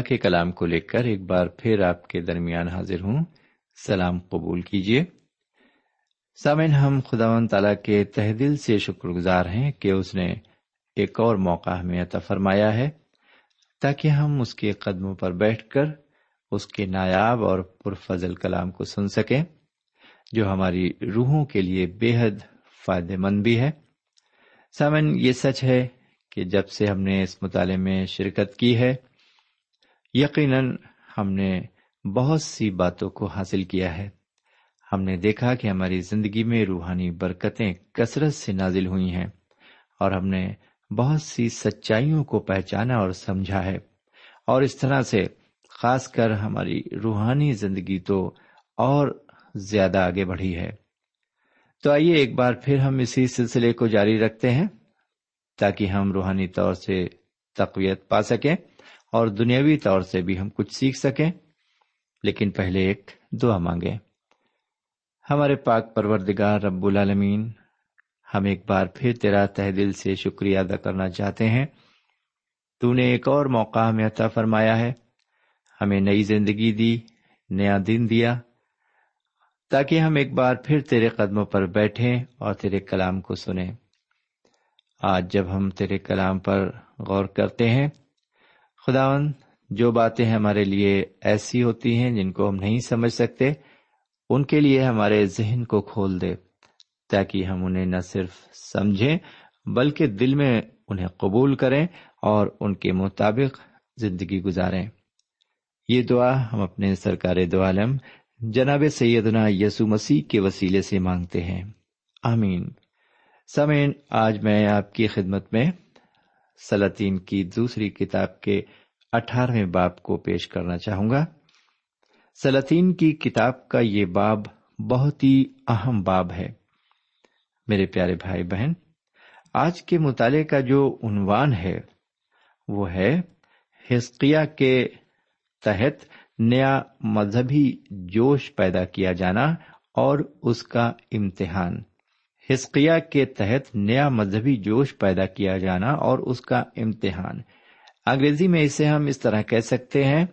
خدا کے کلام کو لے کر ایک بار پھر آپ کے درمیان حاضر ہوں۔ سلام قبول کیجیے۔ سامن ہم خدا و تعالیٰ کے تہ دل سے شکر گزار ہیں کہ اس نے ایک اور موقع ہمیں عطا فرمایا ہے تاکہ ہم اس کے قدموں پر بیٹھ کر اس کے نایاب اور پرفضل کلام کو سن سکیں، جو ہماری روحوں کے لیے بے حد فائدہ مند بھی ہے۔ سامن یہ سچ ہے کہ جب سے ہم نے اس مطالعے میں شرکت کی ہے یقیناً ہم نے بہت سی باتوں کو حاصل کیا ہے۔ ہم نے دیکھا کہ ہماری زندگی میں روحانی برکتیں کثرت سے نازل ہوئی ہیں اور ہم نے بہت سی سچائیوں کو پہچانا اور سمجھا ہے۔ اور اس طرح سے خاص کر ہماری روحانی زندگی تو اور زیادہ آگے بڑھی ہے۔ تو آئیے ایک بار پھر ہم اسی سلسلے کو جاری رکھتے ہیں تاکہ ہم روحانی طور سے تقویت پا سکیں۔ اور دنیاوی طور سے بھی ہم کچھ سیکھ سکیں۔ لیکن پہلے ایک دعا مانگیں۔ ہمارے پاک پروردگار رب العالمین، ہم ایک بار پھر تیرا تہ دل سے شکریہ ادا کرنا چاہتے ہیں۔ تو نے ایک اور موقع ہمیں عطا فرمایا ہے۔ ہمیں نئی زندگی دی، نیا دن دیا۔ تاکہ ہم ایک بار پھر تیرے قدموں پر بیٹھیں اور تیرے کلام کو سنیں۔ آج جب ہم تیرے کلام پر غور کرتے ہیں خداون جو باتیں ہمارے لیے ایسی ہوتی ہیں جن کو ہم نہیں سمجھ سکتے، ان کے لیے ہمارے ذہن کو کھول دے تاکہ ہم انہیں نہ صرف سمجھیں، بلکہ دل میں انہیں قبول کریں اور ان کے مطابق زندگی گزاریں۔ یہ دعا ہم اپنے سرکار دو عالم، جناب سیدنا یسو مسیح کے وسیلے سے مانگتے ہیں۔ آمین۔ سمین آج میں آپ کی خدمت میں سلاطین کی دوسری کتاب کے اٹھارہویں باب کو پیش کرنا چاہوں گا۔ سلاطین کی کتاب کا یہ باب بہت ہی اہم باب ہے۔ میرے پیارے بھائی بہن، آج کے مطالعے کا جو عنوان ہے، وہ ہے ہسکیا کے تحت نیا مذہبی جوش پیدا کیا جانا اور اس کا امتحان۔ ہسکیا کے تحت نیا مذہبی جوش پیدا کیا جانا اور اس کا امتحان۔ انگریزی میں اسے ہم اس طرح کہہ سکتے ہیں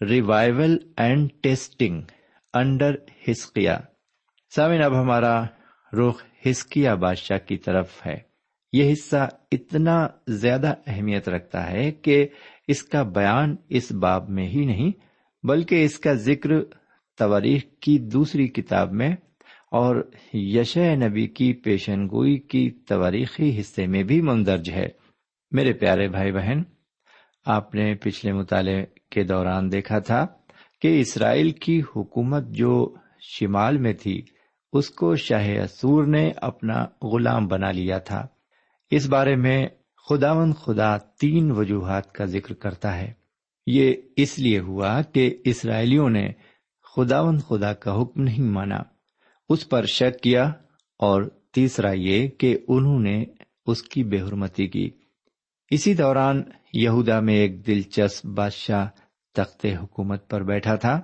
ریوائول اینڈ ٹیسٹنگ انڈر ہسکیا سامن اب ہمارا رخ ہسکیا بادشاہ کی طرف ہے۔ یہ حصہ اتنا زیادہ اہمیت رکھتا ہے کہ اس کا بیان اس باب میں ہی نہیں، بلکہ اس کا ذکر تواریخ کی دوسری کتاب میں اور یش نبی کی پیشن گوئی کی تواریخی حصے میں بھی مندرج ہے۔ میرے پیارے بھائی بہن، آپ نے پچھلے مطالعے کے دوران دیکھا تھا کہ اسرائیل کی حکومت جو شمال میں تھی، اس کو شاہ اسور نے اپنا غلام بنا لیا تھا۔ اس بارے میں خداون خدا تین وجوہات کا ذکر کرتا ہے۔ یہ اس لیے ہوا کہ اسرائیلیوں نے خداون خدا کا حکم نہیں مانا۔ اس پر شک کیا اور تیسرا یہ کہ انہوں نے اس کی بے حرمتی کی۔ اسی دوران یہودا میں ایک دلچسپ بادشاہ تخت حکومت پر بیٹھا تھا۔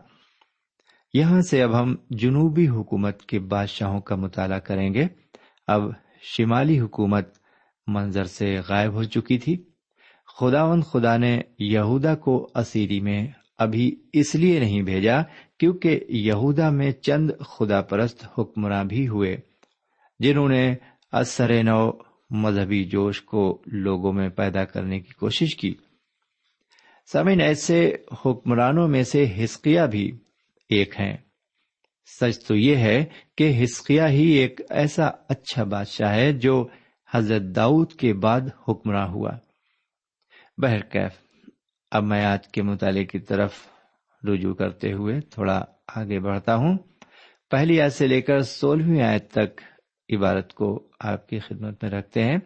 یہاں سے اب ہم جنوبی حکومت کے بادشاہوں کا مطالعہ کریں گے۔ اب شمالی حکومت منظر سے غائب ہو چکی تھی۔ خداون خدا نے یہودا کو اسیری میں ابھی اس لیے نہیں بھیجا کیونکہ یہودا میں چند خدا پرست حکمراں بھی ہوئے، جنہوں نے اثر نو مذہبی جوش کو لوگوں میں پیدا کرنے کی کوشش کی۔ سمین ایسے حکمرانوں میں سے ہسکیا بھی ایک ہیں۔ سچ تو یہ ہے کہ ہسکیا ہی ایک ایسا اچھا بادشاہ ہے جو حضرت داؤد کے بعد حکمراں ہوا۔ بہرکیف، اب میں آج کے مطالعے کی طرف رجوع کرتے ہوئے تھوڑا آگے بڑھتا ہوں۔ پہلی آیت سے لے کر سولہویں آیت تک عبارت کو آپ کی خدمت میں رکھتے ہیں۔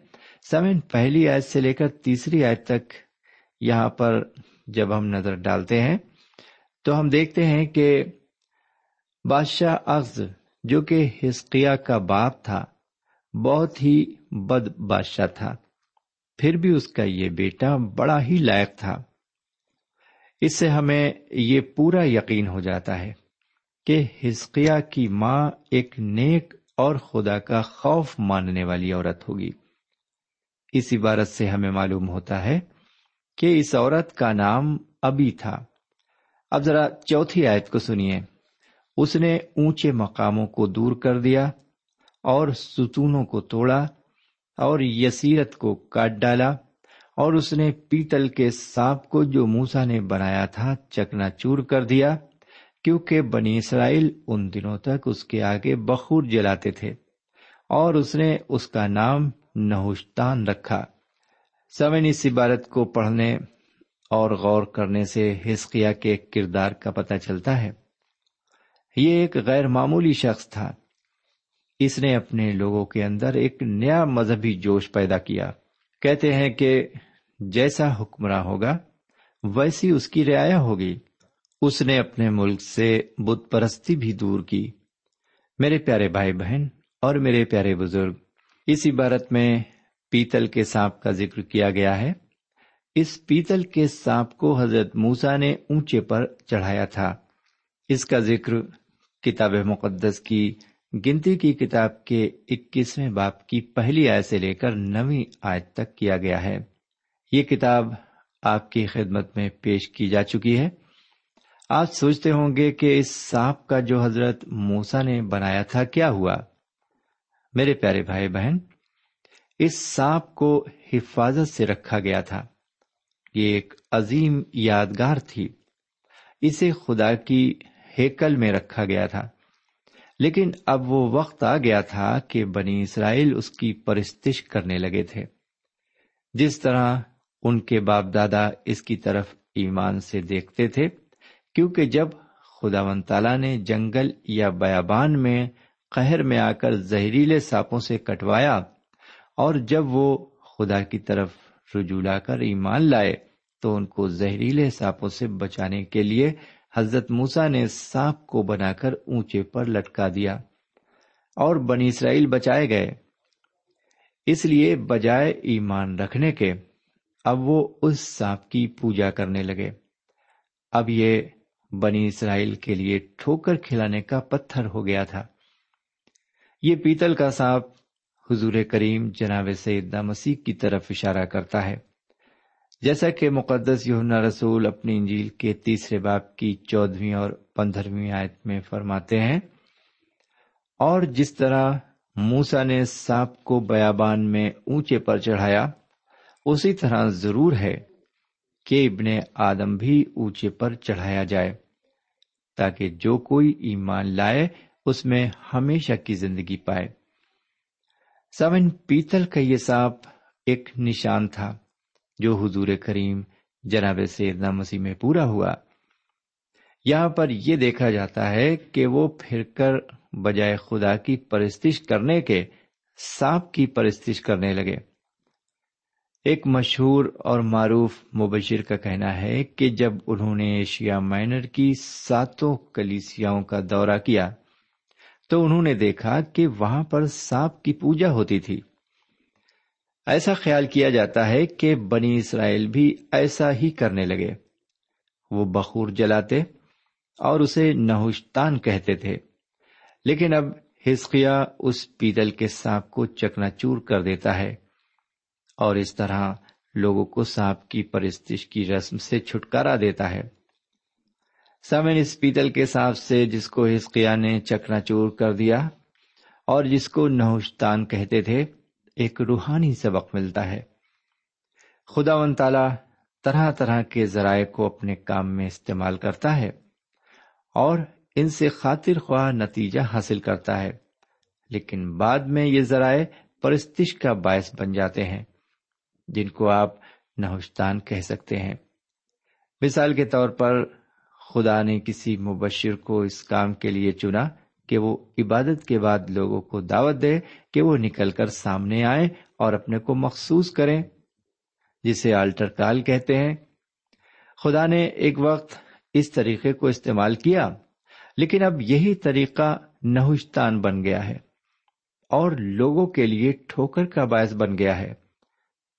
سمن، پہلی آیت سے لے کر تیسری آیت تک یہاں پر جب ہم نظر ڈالتے ہیں تو ہم دیکھتے ہیں کہ بادشاہ اغز جو کہ ہسکیا کا باپ تھا، بہت ہی بد بادشاہ تھا۔ پھر بھی اس کا یہ بیٹا بڑا ہی لائق تھا۔ اس سے ہمیں یہ پورا یقین ہو جاتا ہے کہ ہسکیا کی ماں ایک نیک اور خدا کا خوف ماننے والی عورت ہوگی۔ اس عبارت سے ہمیں معلوم ہوتا ہے کہ اس عورت کا نام ابھی تھا۔ اب ذرا چوتھی آیت کو سنیے۔ اس نے اونچے مقاموں کو دور کر دیا اور ستونوں کو توڑا اور یسیرت کو کاٹ ڈالا۔ اور اس نے پیتل کے سانپ کو جو موسا نے بنایا تھا چکنا چور کر دیا، کیونکہ بنی اسرائیل ان دنوں تک اس کے آگے بخور جلاتے تھے اور اس نے اس کا نام نہوشتان رکھا۔ سمن اس عبارت کو پڑھنے اور غور کرنے سے ہسکیا کے کردار کا پتہ چلتا ہے۔ یہ ایک غیر معمولی شخص تھا۔ اس نے اپنے لوگوں کے اندر ایک نیا مذہبی جوش پیدا کیا۔ کہتے ہیں کہ جیسا حکمراں ہوگا، ویسی اس کی رعایا ہوگی۔ اس نے اپنے ملک سے بت پرستی بھی دور کی۔ میرے پیارے بھائی بہن اور میرے پیارے بزرگ، اس عبارت میں پیتل کے سانپ کا ذکر کیا گیا ہے۔ اس پیتل کے سانپ کو حضرت موسا نے اونچے پر چڑھایا تھا۔ اس کا ذکر کتاب مقدس کی گنتی کی کتاب کے اکیسویں باپ کی پہلی آیت سے لے کر نویں آیت تک کیا گیا ہے۔ یہ کتاب آپ کی خدمت میں پیش کی جا چکی ہے۔ آپ سوچتے ہوں گے کہ اس سانپ کا جو حضرت موسا نے بنایا تھا، کیا ہوا؟ میرے پیارے بھائی بہن، اس سانپ کو حفاظت سے رکھا گیا تھا۔ یہ ایک عظیم یادگار تھی۔ اسے خدا کی ہیکل میں رکھا گیا تھا۔ لیکن اب وہ وقت آ گیا تھا کہ بنی اسرائیل اس کی پرستش کرنے لگے تھے۔ جس طرح ان کے باپ دادا اس کی طرف ایمان سے دیکھتے تھے، کیونکہ جب خدا و تعالی نے جنگل یا بیابان میں قہر میں آ کر زہریلے سانپوں سے کٹوایا اور جب وہ خدا کی طرف رجوع لا کر ایمان لائے تو ان کو زہریلے سانپوں سے بچانے کے لیے حضرت موسا نے سانپ کو بنا کر اونچے پر لٹکا دیا اور بنی اسرائیل بچائے گئے۔ اس لیے بجائے ایمان رکھنے کے اب وہ اس سانپ کی پوجا کرنے لگے۔ اب یہ بنی اسرائیل کے لیے ٹھوکر کھلانے کا پتھر ہو گیا تھا۔ یہ پیتل کا سانپ حضور کریم جناب سیدنا مسیح کی طرف اشارہ کرتا ہے۔ جیسا کہ مقدس یونا رسول اپنی انجیل کے تیسرے باپ کی چودہویں اور پندرہویں آیت میں فرماتے ہیں، اور جس طرح موسا نے سانپ کو بیابان میں اونچے پر چڑھایا اسی طرح ضرور ہے کہ ابن آدم بھی اونچے پر چڑھایا جائے تاکہ جو کوئی ایمان لائے، اس میں ہمیشہ کی زندگی پائے۔ سمن پیتل کا یہ سانپ ایک نشان تھا جو حضور کریم جناب سیدنا مسیح میں پورا ہوا۔ یہاں پر یہ دیکھا جاتا ہے کہ وہ پھر کر بجائے خدا کی پرستش کرنے کے سانپ کی پرستش کرنے لگے۔ ایک مشہور اور معروف مبشر کا کہنا ہے کہ جب انہوں نے ایشیا مائنر کی ساتوں کلیسیاں کا دورہ کیا، تو انہوں نے دیکھا کہ وہاں پر سانپ کی پوجا ہوتی تھی۔ ایسا خیال کیا جاتا ہے کہ بنی اسرائیل بھی ایسا ہی کرنے لگے۔ وہ بخور جلاتے اور اسے نہوشتان کہتے تھے۔ لیکن اب ہسکیا اس پیتل کے سانپ کو چکنا چور کر دیتا ہے۔ اور اس طرح لوگوں کو سانپ کی پرستش کی رسم سے چھٹکارا دیتا ہے۔ سامن اس پیتل کے سانپ سے جس کو ہسکیا نے چکنا چور کر دیا اور جس کو نہوشتان کہتے تھے، ایک روحانی سبق ملتا ہے۔ خدا و تعالی طرح طرح کے ذرائع کو اپنے کام میں استعمال کرتا ہے اور ان سے خاطر خواہ نتیجہ حاصل کرتا ہے، لیکن بعد میں یہ ذرائع پرستش کا باعث بن جاتے ہیں۔ جن کو آپ نہوشتان کہہ سکتے ہیں۔ مثال کے طور پر خدا نے کسی مبشر کو اس کام کے لیے چنا کہ وہ عبادت کے بعد لوگوں کو دعوت دے کہ وہ نکل کر سامنے آئے اور اپنے کو مخصوص کریں، جسے آلٹر کال کہتے ہیں۔ خدا نے ایک وقت اس طریقے کو استعمال کیا، لیکن اب یہی طریقہ نہوشتان بن گیا ہے اور لوگوں کے لیے ٹھوکر کا باعث بن گیا ہے۔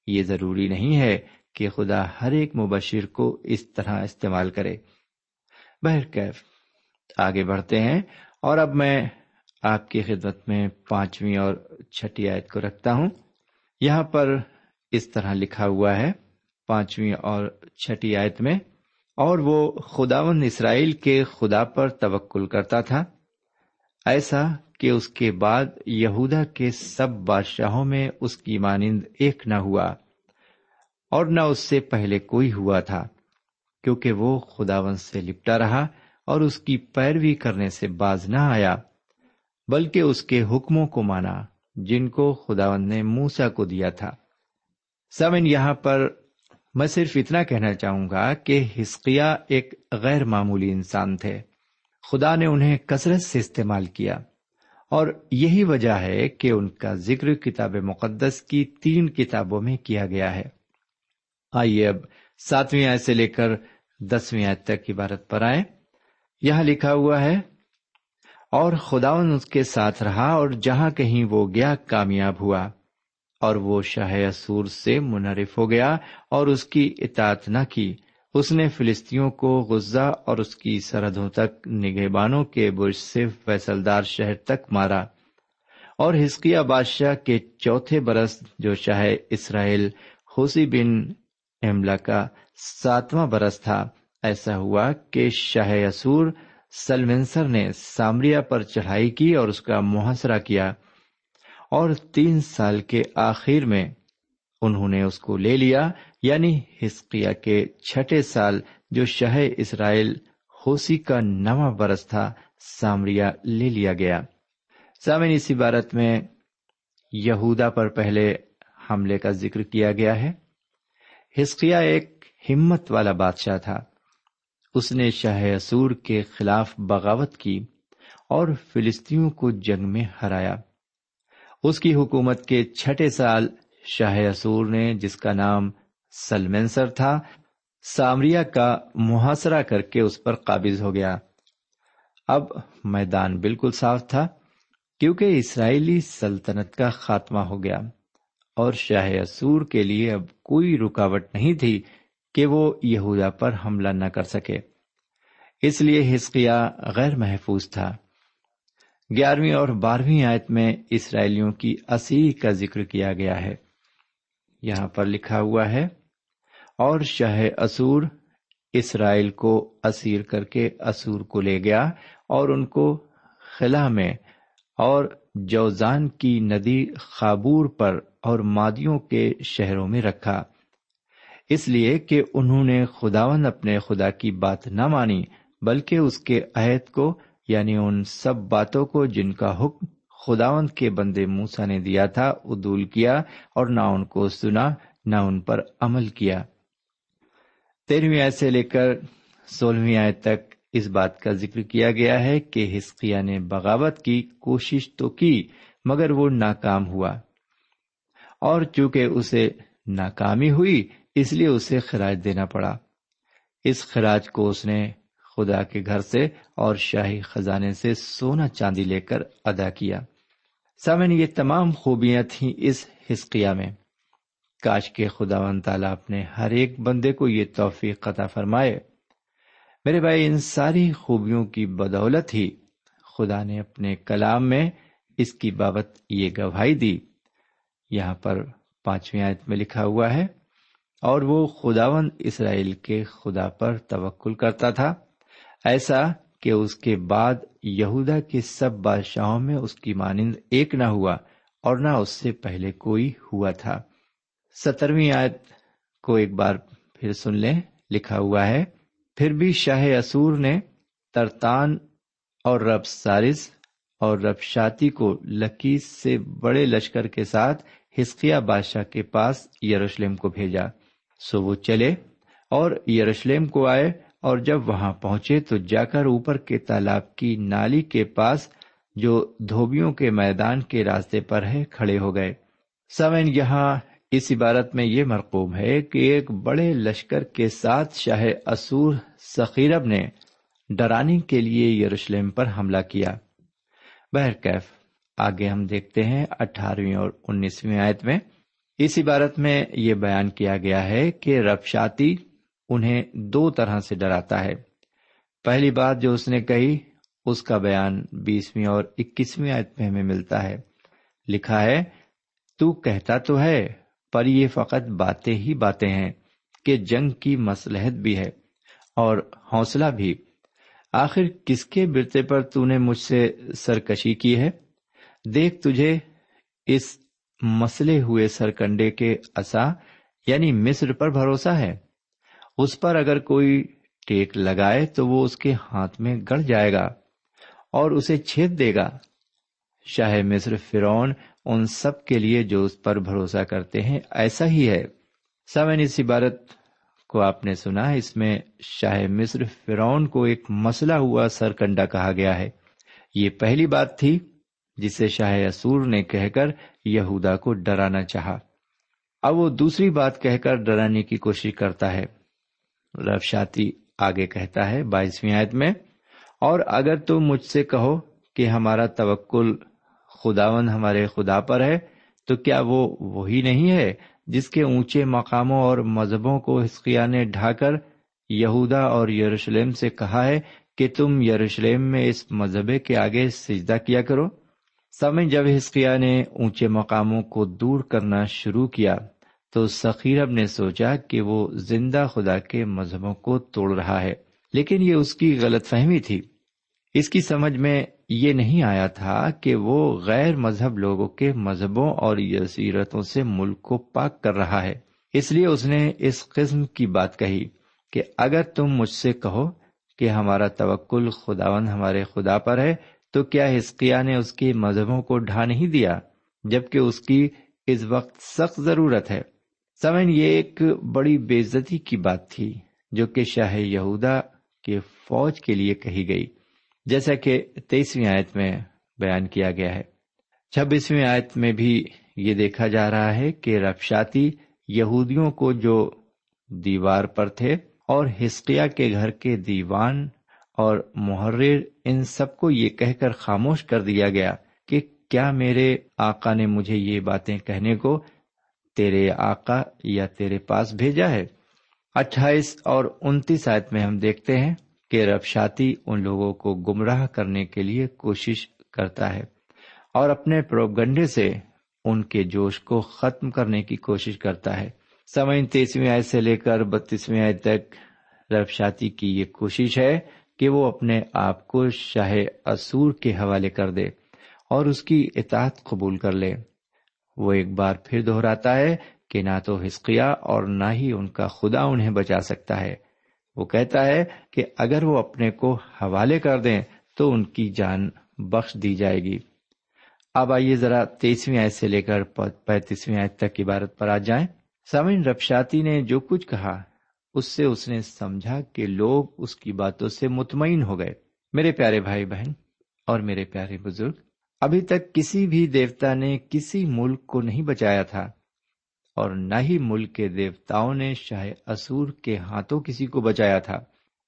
یہ ضروری نہیں ہے کہ خدا ہر ایک مبشر کو اس طرح استعمال کرے۔ بہرکیف آگے بڑھتے ہیں اور اب میں آپ کی خدمت میں پانچویں اور چھٹی آیت کو رکھتا ہوں۔ یہاں پر اس طرح لکھا ہوا ہے، پانچویں اور چھٹی آیت میں، اور وہ خداون اسرائیل کے خدا پر توکل کرتا تھا۔ ایسا کہ اس کے بعد یہودا کے سب بادشاہوں میں اس کی مانند ایک نہ ہوا اور نہ اس سے پہلے کوئی ہوا تھا، کیونکہ وہ خداون سے لپٹا رہا اور اس کی پیروی کرنے سے باز نہ آیا، بلکہ اس کے حکموں کو مانا جن کو خداون نے موسا کو دیا تھا۔ سمن یہاں پر میں صرف اتنا کہنا چاہوں گا کہ ہسکیا ایک غیر معمولی انسان تھے۔ خدا نے انہیں کثرت سے استعمال کیا۔ اور یہی وجہ ہے کہ ان کا ذکر کتاب مقدس کی تین کتابوں میں کیا گیا ہے۔ آئیے اب ساتویں آئے سے لے کر دسویں آئے تک عبارت پر آئے یہاں لکھا ہوا ہے، اور خداون اس کے ساتھ رہا اور جہاں کہیں وہ گیا کامیاب ہوا، اور وہ شاہ اسور سے منحرف ہو گیا اور اس کی اطاعت نہ کی۔ اس نے فلسطینوں کو غزہ اور اس کی سرحدوں تک نگہبانوں کے برج سے فیصلدار شہر تک مارا اور ہسکیا بادشاہ کے چوتھے برس جو شاہ اسرائیل حوسی بن املا کا ساتواں برس تھا، ایسا ہوا کہ شاہ اسور سلمنسر نے سامریا پر چڑھائی کی اور اس کا محاصرہ کیا اور تین سال کے آخر میں انہوں نے اس کو لے لیا یعنی ہسکیا کے چھٹے سال جو شہ اسرائیل ہوسی کا نواں برس تھا، سامریا لے لیا گیا۔ سامن اس عبارت میں یہودا پر پہلے حملے کا ذکر کیا گیا ہے۔ ہسکیا ایک ہمت والا بادشاہ تھا۔ اس نے شاہ اسور کے خلاف بغاوت کی اور فلسطینوں کو جنگ میں ہرایا۔ اس کی حکومت کے چھٹے سال شاہ اسور نے، جس کا نام سلمنسر تھا، سامریا کا محاصرہ کر کے اس پر قابض ہو گیا۔ اب میدان بالکل صاف تھا، کیونکہ اسرائیلی سلطنت کا خاتمہ ہو گیا۔ اور شاہ اسور کے لیے اب کوئی رکاوٹ نہیں تھی کہ وہ یہودا پر حملہ نہ کر سکے۔ اس لیے ہسکیا غیر محفوظ تھا۔ گیارہویں اور بارہویں آیت میں اسرائیلیوں کی اسیری کا ذکر کیا گیا ہے۔ یہاں پر لکھا ہوا ہے، اور شاہ اسور اسرائیل کو اسیر کر کے اسور کو لے گیا اور ان کو خلا میں اور جوزان کی ندی خابور پر اور مادیوں کے شہروں میں رکھا۔ اس لیے کہ انہوں نے خداون اپنے خدا کی بات نہ مانی، بلکہ اس کے عہد کو یعنی ان سب باتوں کو جن کا حکم خداون کے بندے موسا نے دیا تھا ادول کیا اور نہ ان کو سنا، نہ ان پر عمل کیا۔ تیرہویں آئے سے لے کر سولہویں آئے تک اس بات کا ذکر کیا گیا ہے کہ ہسکیا نے بغاوت کی کوشش تو کی، مگر وہ ناکام ہوا۔ اور چونکہ اسے ناکامی ہوئی، اس لیے اسے خراج دینا پڑا۔ اس خراج کو اس نے خدا کے گھر سے اور شاہی خزانے سے سونا چاندی لے کر ادا کیا۔ سامن یہ تمام خوبیاں تھیں اس ہسکیا میں۔ کاش کے خدا و تعالیٰ اپنے ہر ایک بندے کو یہ توفیق قطع فرمائے۔ میرے بھائی، ان ساری خوبیوں کی بدولت ہی خدا نے اپنے کلام میں اس کی بابت یہ گواہی دی۔ یہاں پر پانچویں آیت میں لکھا ہوا ہے، اور وہ خداون اسرائیل کے خدا پر توکل کرتا تھا۔ ایسا کہ اس کے بعد یہودا کے سب بادشاہوں میں اس کی مانند ایک نہ ہوا اور نہ اس سے پہلے کوئی ہوا تھا۔ سترویں آیت کو ایک بار پھر سن لیں، لکھا ہوا ہے، پھر بھی شاہ اسور نے ترتان اور رب سارس اور رب شاتی کو لکیس سے بڑے لشکر کے ساتھ ہسکیا بادشاہ کے پاس یروشلم کو بھیجا۔ سو وہ چلے اور یروشلم کو آئے اور جب وہاں پہنچے تو جا کر اوپر کے تالاب کی نالی کے پاس جو دھوبیوں کے میدان کے راستے پر ہے کھڑے ہو گئے۔ سمن، یہاں اس عبارت میں یہ مرقوم ہے کہ ایک بڑے لشکر کے ساتھ شاہ اسور سخیرب نے ڈرانی کے لیے یروشلم پر حملہ کیا۔ بہرکیف آگے ہم دیکھتے ہیں اٹھارہویں اور انیسویں آیت میں۔ اس عبارت میں یہ بیان کیا گیا ہے کہ ربشاتی انہیں دو طرح سے ڈراتا ہے۔ پہلی بات جو اس نے کہی، اس کا بیان بیسویں اور اکیسویں آیت میں ہمیں ملتا ہے۔ لکھا ہے، تو کہتا تو ہے، پر یہ فقط باتیں ہی باتیں ہیں کہ جنگ کی مسلحت بھی ہے اور حوصلہ بھی۔ آخر کس کے برتے پر تو نے مجھ سے سرکشی کی ہے؟ دیکھ تجھے اس مسلے ہوئے سرکنڈے کے اصا یعنی مصر پر بھروسہ ہے۔ اس پر اگر کوئی ٹیک لگائے تو وہ اس کے ہاتھ میں گڑ جائے گا اور اسے چھید دے گا۔ شاہ مصر فرون ان سب کے لیے جو اس پر بھروسہ کرتے ہیں، ایسا ہی ہے۔ سمن اس عبارت کو آپ نے سنا، اس میں شاہ مصر فرون کو ایک مسئلہ ہوا سرکنڈا کہا گیا ہے۔ یہ پہلی بات تھی جسے شاہ اسور نے کہہ کر یہودا کو ڈرانا چاہا۔ اب وہ دوسری بات کہہ کر ڈرانے کی کوشش کرتا ہے۔ رفشاتی آگے کہتا ہے بائیسویں آیت میں، اور اگر تم مجھ سے کہو کہ ہمارا توکل خداون ہمارے خدا پر ہے، تو کیا وہ وہی نہیں ہے جس کے اونچے مقاموں اور مذہبوں کو ہسکیا نے ڈھا کر یہودا اور یروشلم سے کہا ہے کہ تم یروشلم میں اس مذہبے کے آگے سجدہ کیا کرو؟ سمے جب ہسکیا نے اونچے مقاموں کو دور کرنا شروع کیا تو سخیرب نے سوچا کہ وہ زندہ خدا کے مذہبوں کو توڑ رہا ہے، لیکن یہ اس کی غلط فہمی تھی۔ اس کی سمجھ میں یہ نہیں آیا تھا کہ وہ غیر مذہب لوگوں کے مذہبوں اور یسیرتوں سے ملک کو پاک کر رہا ہے۔ اس لیے اس نے اس قسم کی بات کہی کہ اگر تم مجھ سے کہو کہ ہمارا توکل خداون ہمارے خدا پر ہے، تو کیا ہسکیا نے اس کے مذہبوں کو ڈھا نہیں دیا؟ جبکہ اس کی اس وقت سخت ضرورت ہے۔ سمن، یہ ایک بڑی بےزتی کی بات تھی، جو کہ شاہ یہودا کے فوج کے لیے کہی گئی، جیسا کہ تیسویں آیت میں بیان کیا گیا ہے۔ چھبیسویں آیت میں بھی یہ دیکھا جا رہا ہے کہ رفشاتی یہودیوں کو جو دیوار پر تھے اور ہسکیا کے گھر کے دیوان اور محرر ان سب کو یہ کہہ کر خاموش کر دیا گیا کہ کیا میرے آقا نے مجھے یہ باتیں کہنے کو تیرے آقا یا تیرے پاس بھیجا ہے۔ اٹھائیس اور انتیس آیت میں ہم دیکھتے ہیں کہ رفشاتی ان لوگوں کو گمراہ کرنے کے لیے کوشش کرتا ہے اور اپنے پروگنڈے سے ان کے جوش کو ختم کرنے کی کوشش کرتا ہے۔ سمعین تیسویں آیت سے لے کر بتیسویں آیت تک رفشاتی کی یہ کوشش ہے کہ وہ اپنے آپ کو شاہ اسور کے حوالے کر دے اور اس کی اطاعت قبول کر لے۔ وہ ایک بار پھر دہراتا ہے کہ نہ تو ہسکیا اور نہ ہی ان کا خدا انہیں بچا سکتا ہے۔ وہ کہتا ہے کہ اگر وہ اپنے کو حوالے کر دیں تو ان کی جان بخش دی جائے گی۔ اب آئیے ذرا تیسویں آیت سے لے کر پینتیسویں آیت تک عبارت پر آ جائیں۔ سمن رفشاتی نے جو کچھ کہا، اس سے اس نے سمجھا کہ لوگ اس کی باتوں سے مطمئن ہو گئے۔ میرے پیارے بھائی بہن اور میرے پیارے بزرگ ابھی تک کسی بھی دیوتا نے کسی ملک کو نہیں بچایا تھا اور نہ ہی ملک کے دیوتاؤں نے شاہ اسور کے ہاتھوں کسی کو بچایا تھا۔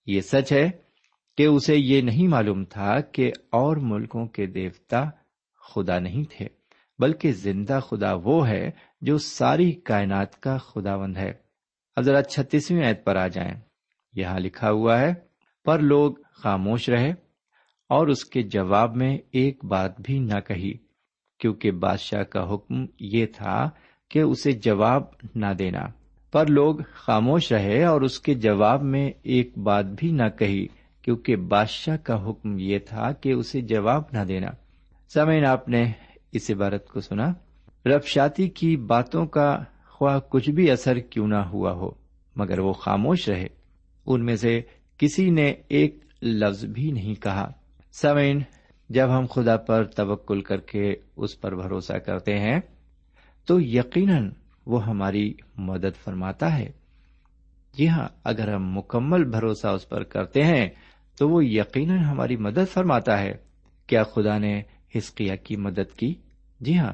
یہ سچ ہے کہ اسے یہ نہیں معلوم تھا کہ اور ملکوں کے دیوتا خدا نہیں تھے، بلکہ زندہ خدا وہ ہے جو ساری کائنات کا خدا بند ہے۔ اب ذرا چھتیسویں عید پر آ جائیں۔ یہاں لکھا ہوا ہے، پر لوگ خاموش رہے۔ اور اس کے جواب میں ایک بات بھی نہ کہی، کیونکہ بادشاہ کا حکم یہ تھا کہ اسے جواب نہ دینا۔ پر لوگ خاموش رہے اور اس کے جواب میں ایک بات بھی نہ کہی، کیونکہ بادشاہ کا حکم یہ تھا کہ اسے جواب نہ دینا۔ سمین آپ نے اس عبارت کو سنا۔ رفشاتی کی باتوں کا خواہ کچھ بھی اثر کیوں نہ ہوا ہو، مگر وہ خاموش رہے۔ ان میں سے کسی نے ایک لفظ بھی نہیں کہا۔ سمین، جب ہم خدا پر توکل کر کے اس پر بھروسہ کرتے ہیں، تو یقیناً وہ ہماری مدد فرماتا ہے۔ جی ہاں اگر ہم مکمل بھروسہ اس پر کرتے ہیں، تو وہ یقیناً ہماری مدد فرماتا ہے۔ کیا خدا نے ہسکیا کی مدد کی؟ جی ہاں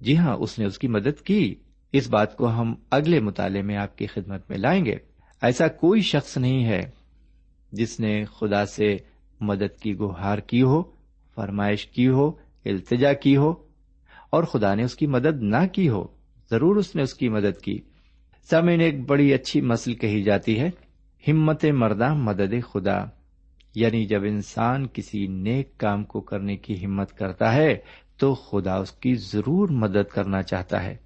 جی ہاں اس نے اس کی مدد کی۔ اس بات کو ہم اگلے مطالعے میں آپ کی خدمت میں لائیں گے۔ ایسا کوئی شخص نہیں ہے جس نے خدا سے مدد کی گہار کی ہو، فرمائش کی ہو، التجا کی ہو، اور خدا نے اس کی مدد نہ کی ہو، ضرور اس نے اس کی مدد کی۔ سمے ایک بڑی اچھی مسل کہی جاتی ہے، ہمت مردہ مدد خدا۔ یعنی جب انسان کسی نیک کام کو کرنے کی ہمت کرتا ہے، تو خدا اس کی ضرور مدد کرنا چاہتا ہے۔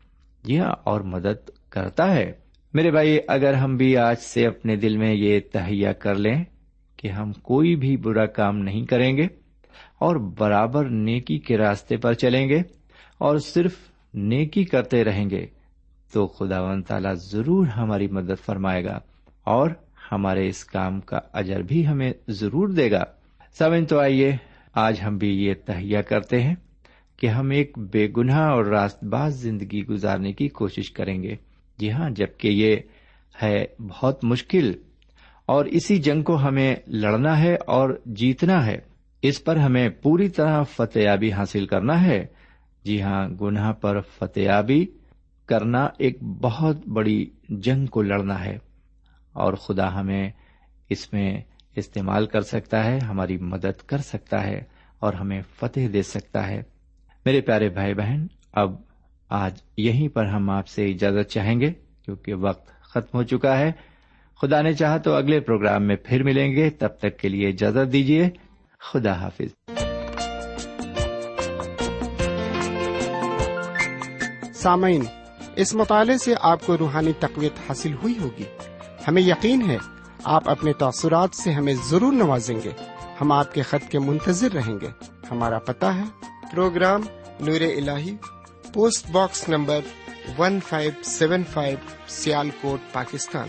جی ہاں اور مدد کرتا ہے۔ میرے بھائی، اگر ہم بھی آج سے اپنے دل میں یہ تہیا کر لیں کہ ہم کوئی بھی برا کام نہیں کریں گے اور برابر نیکی کے راستے پر چلیں گے اور صرف نیکی کرتے رہیں گے تو خدا و تعالی ضرور ہماری مدد فرمائے گا اور ہمارے اس کام کا اجر بھی ہمیں ضرور دے گا۔ سمن تو آئیے، آج ہم بھی یہ تہیا کرتے ہیں کہ ہم ایک بے گناہ اور راست باز زندگی گزارنے کی کوشش کریں گے۔ جی ہاں جبکہ یہ ہے بہت مشکل اور اسی جنگ کو ہمیں لڑنا ہے اور جیتنا ہے۔ اس پر ہمیں پوری طرح فتح یابی حاصل کرنا ہے۔ جی ہاں گناہ پر فتح یابی کرنا ایک بہت بڑی جنگ کو لڑنا ہے۔ اور خدا ہمیں اس میں استعمال کر سکتا ہے، ہماری مدد کر سکتا ہے اور ہمیں فتح دے سکتا ہے۔ میرے پیارے بھائی بہن، اب آج یہیں پر ہم آپ سے اجازت چاہیں گے، کیونکہ وقت ختم ہو چکا ہے۔ خدا نے چاہا تو اگلے پروگرام میں پھر ملیں گے۔ تب تک کے لیے اجازت دیجیے خدا حافظ۔ سامعین، اس مطالعے سے آپ کو روحانی تقویت حاصل ہوئی ہوگی۔ ہمیں یقین ہے، آپ اپنے تاثرات سے ہمیں ضرور نوازیں گے۔ ہم آپ کے خط کے منتظر رہیں گے۔ ہمارا پتہ ہے، پروگرام نور ال post box number one five seven five Sialkot, Pakistan.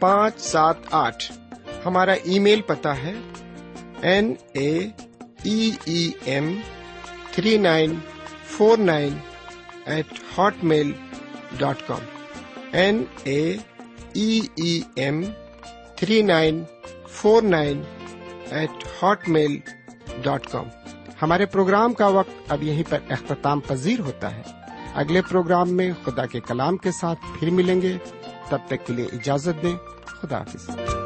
پانچ سات آٹھ۔ ہمارا ای میل پتا ہے۔ N A M three nine four nine eight hotmail dot com. N A M three nine four nine eight hotmail dot com. ہمارے programme کا وقت اب یہیں پر اختتام پذیر ہوتا ہے۔ اگلے پروگرام میں خدا کے کلام کے ساتھ پھر ملیں گے۔ تب تک کے لیے اجازت دیں۔ خدا حافظ۔